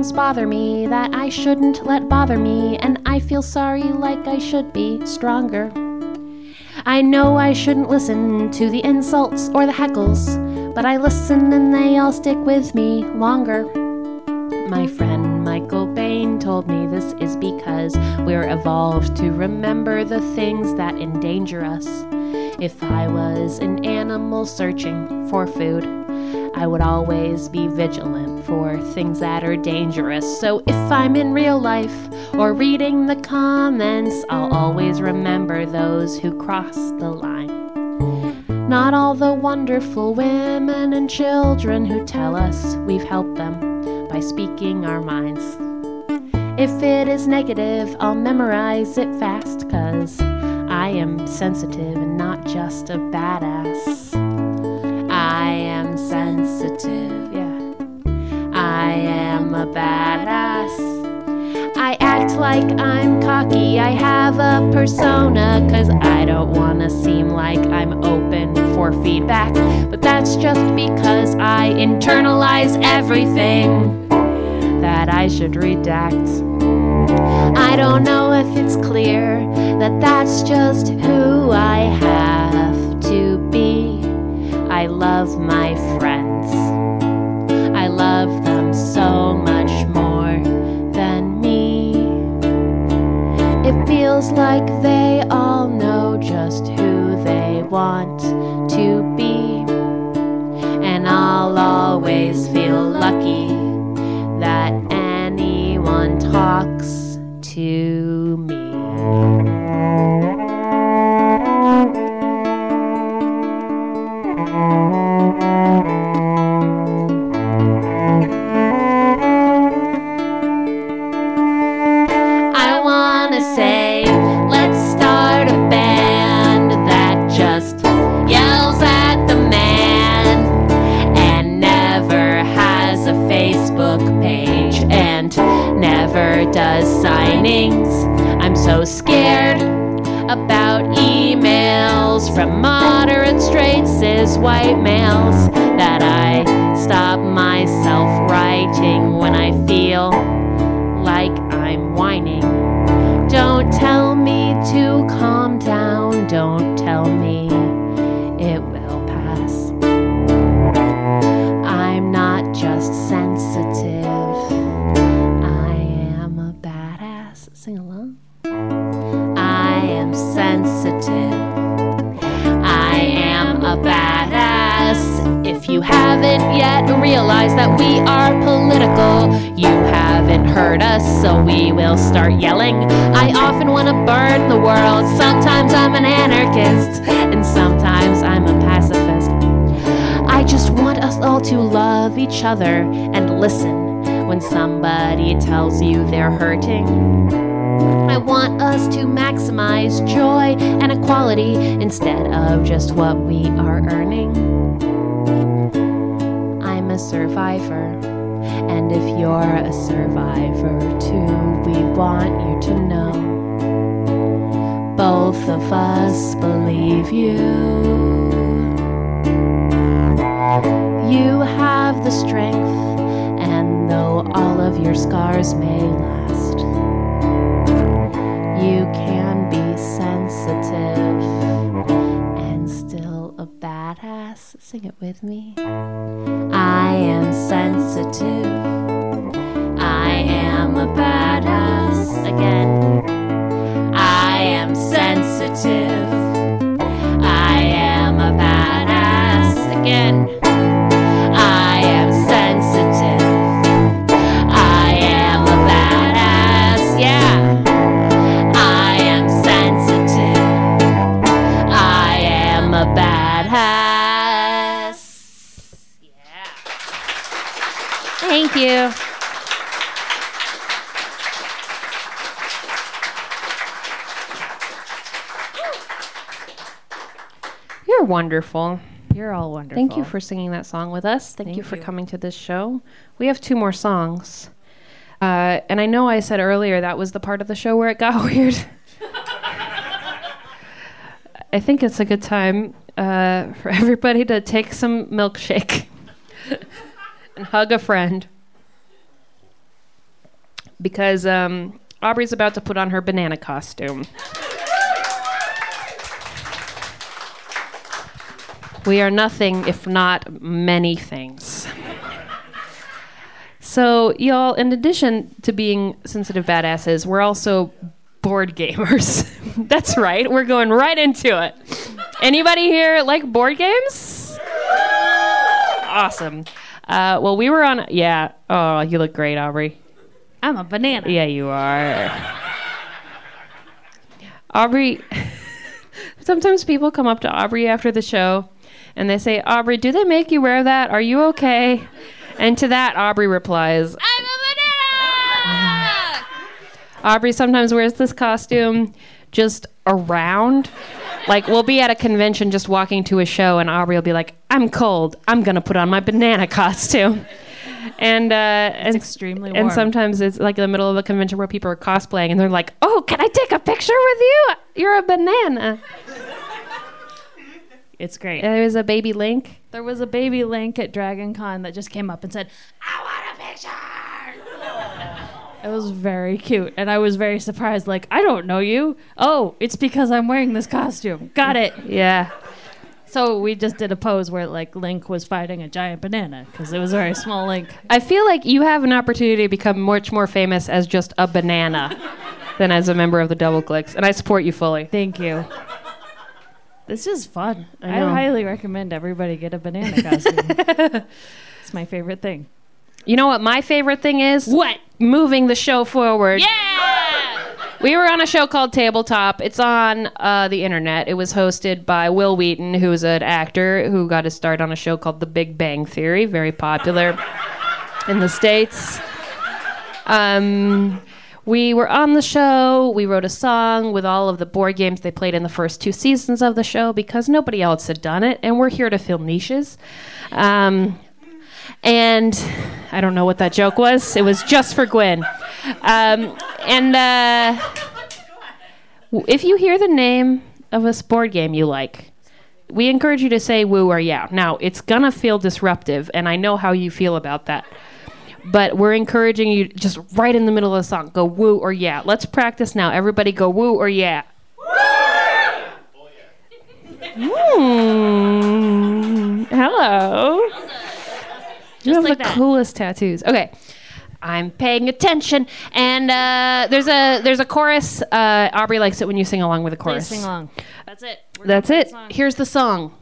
things bother me that I shouldn't let bother me, and I feel sorry like I should be stronger. I know I shouldn't listen to the insults or the heckles, but I listen and they all stick with me longer. My friend Michael Bain told me this is because we're evolved to remember the things that endanger us. If I was an animal searching for food, I would always be vigilant for things that are dangerous. So if I'm in real life or reading the comments, I'll always remember those who cross the line. Not all the wonderful women and children who tell us we've helped them by speaking our minds. If it is negative, I'll memorize it fast, cause I am sensitive and not just a badass. Sensitive, yeah. I am a badass. I act like I'm cocky, I have a persona, cause I don't wanna seem like I'm open for feedback. But that's just because I internalize everything that I should redact. I don't know if it's clear that that's just who I have to be. I love my want I'm so scared about emails from moderate straight cis white males that I stop myself writing when I feel like I'm whining. Don't tell me to calm down, don't tell me you haven't yet realized that we are political, you haven't heard us, so we will start yelling. I often want to burn the world. Sometimes I'm an anarchist, and sometimes I'm a pacifist. I just want us all to love each other and listen when somebody tells you they're hurting. I want us to maximize joy and equality instead of just what we are earning. A survivor, and if you're a survivor too, we want you to know. Both of us believe you. You have the strength, and though all of your scars may badass. Sing it with me. I am sensitive. I am a badass. Again. I am sensitive. Badass. Yeah. Thank you. You're wonderful. You're all wonderful. Thank you for singing that song with us. Thank, you for you. coming to this show. We have two more songs. Uh, and I know I said earlier that was the part of the show where it got weird. I think it's a good time uh, for everybody to take some milkshake and hug a friend. because um, Aubrey's about to put on her banana costume. We are nothing if not many things. So, y'all, in addition to being sensitive badasses, we're also board gamers. That's right. We're going right into it. Anybody here like board games? Awesome. Uh, well, we were on. Yeah. Oh, you look great, Aubrey. I'm a banana. Yeah, you are. Aubrey. Sometimes people come up to Aubrey after the show and they say, Aubrey, do they make you wear that? Are you okay? And to that, Aubrey replies, I'm a banana! Aubrey sometimes wears this costume just around. Like, we'll be at a convention just walking to a show, and Aubrey will be like, I'm cold. I'm going to put on my banana costume. And, uh, and extremely And sometimes it's like in the middle of a convention where people are cosplaying, and they're like, Oh, can I take a picture with you? You're a banana. It's great. There was a baby Link. There was a baby Link at Dragon Con that just came up and said, I want a picture! It was very cute. And I was very surprised, like, I don't know you. Oh, it's because I'm wearing this costume. Got it. Yeah. So we just did a pose where, like, Link was fighting a giant banana because it was a very small Link. I feel like you have an opportunity to become much more famous as just a banana than as a member of the Double Clicks, and I support you fully. Thank you. This is fun. I, know. highly recommend everybody get a banana costume. it's my favorite thing. You know what my favorite thing is? What? Moving the show forward. Yeah! We were on a show called Tabletop. It's on uh, the internet. It was hosted by Wil Wheaton, who's an actor who got his start on a show called The Big Bang Theory, very popular in the States. Um, we were on the show. We wrote a song with all of the board games they played in the first two seasons of the show because nobody else had done it, and we're here to fill niches. Um, and I don't know what that joke was. It was just for Gwen. Um, and uh, if you hear the name of a board game you like, we encourage you to say woo or yeah. Now, it's gonna feel disruptive, and I know how you feel about that. But we're encouraging you just right in the middle of the song, go woo or yeah. Let's practice now. Everybody go woo or yeah. Hmm. Like the that. coolest tattoos. Okay. I'm paying attention, and uh, there's a there's a chorus. Uh, Aubrey likes it when you sing along with the Please chorus. sing along. That's it. We're That's done with it. the song. Here's the song.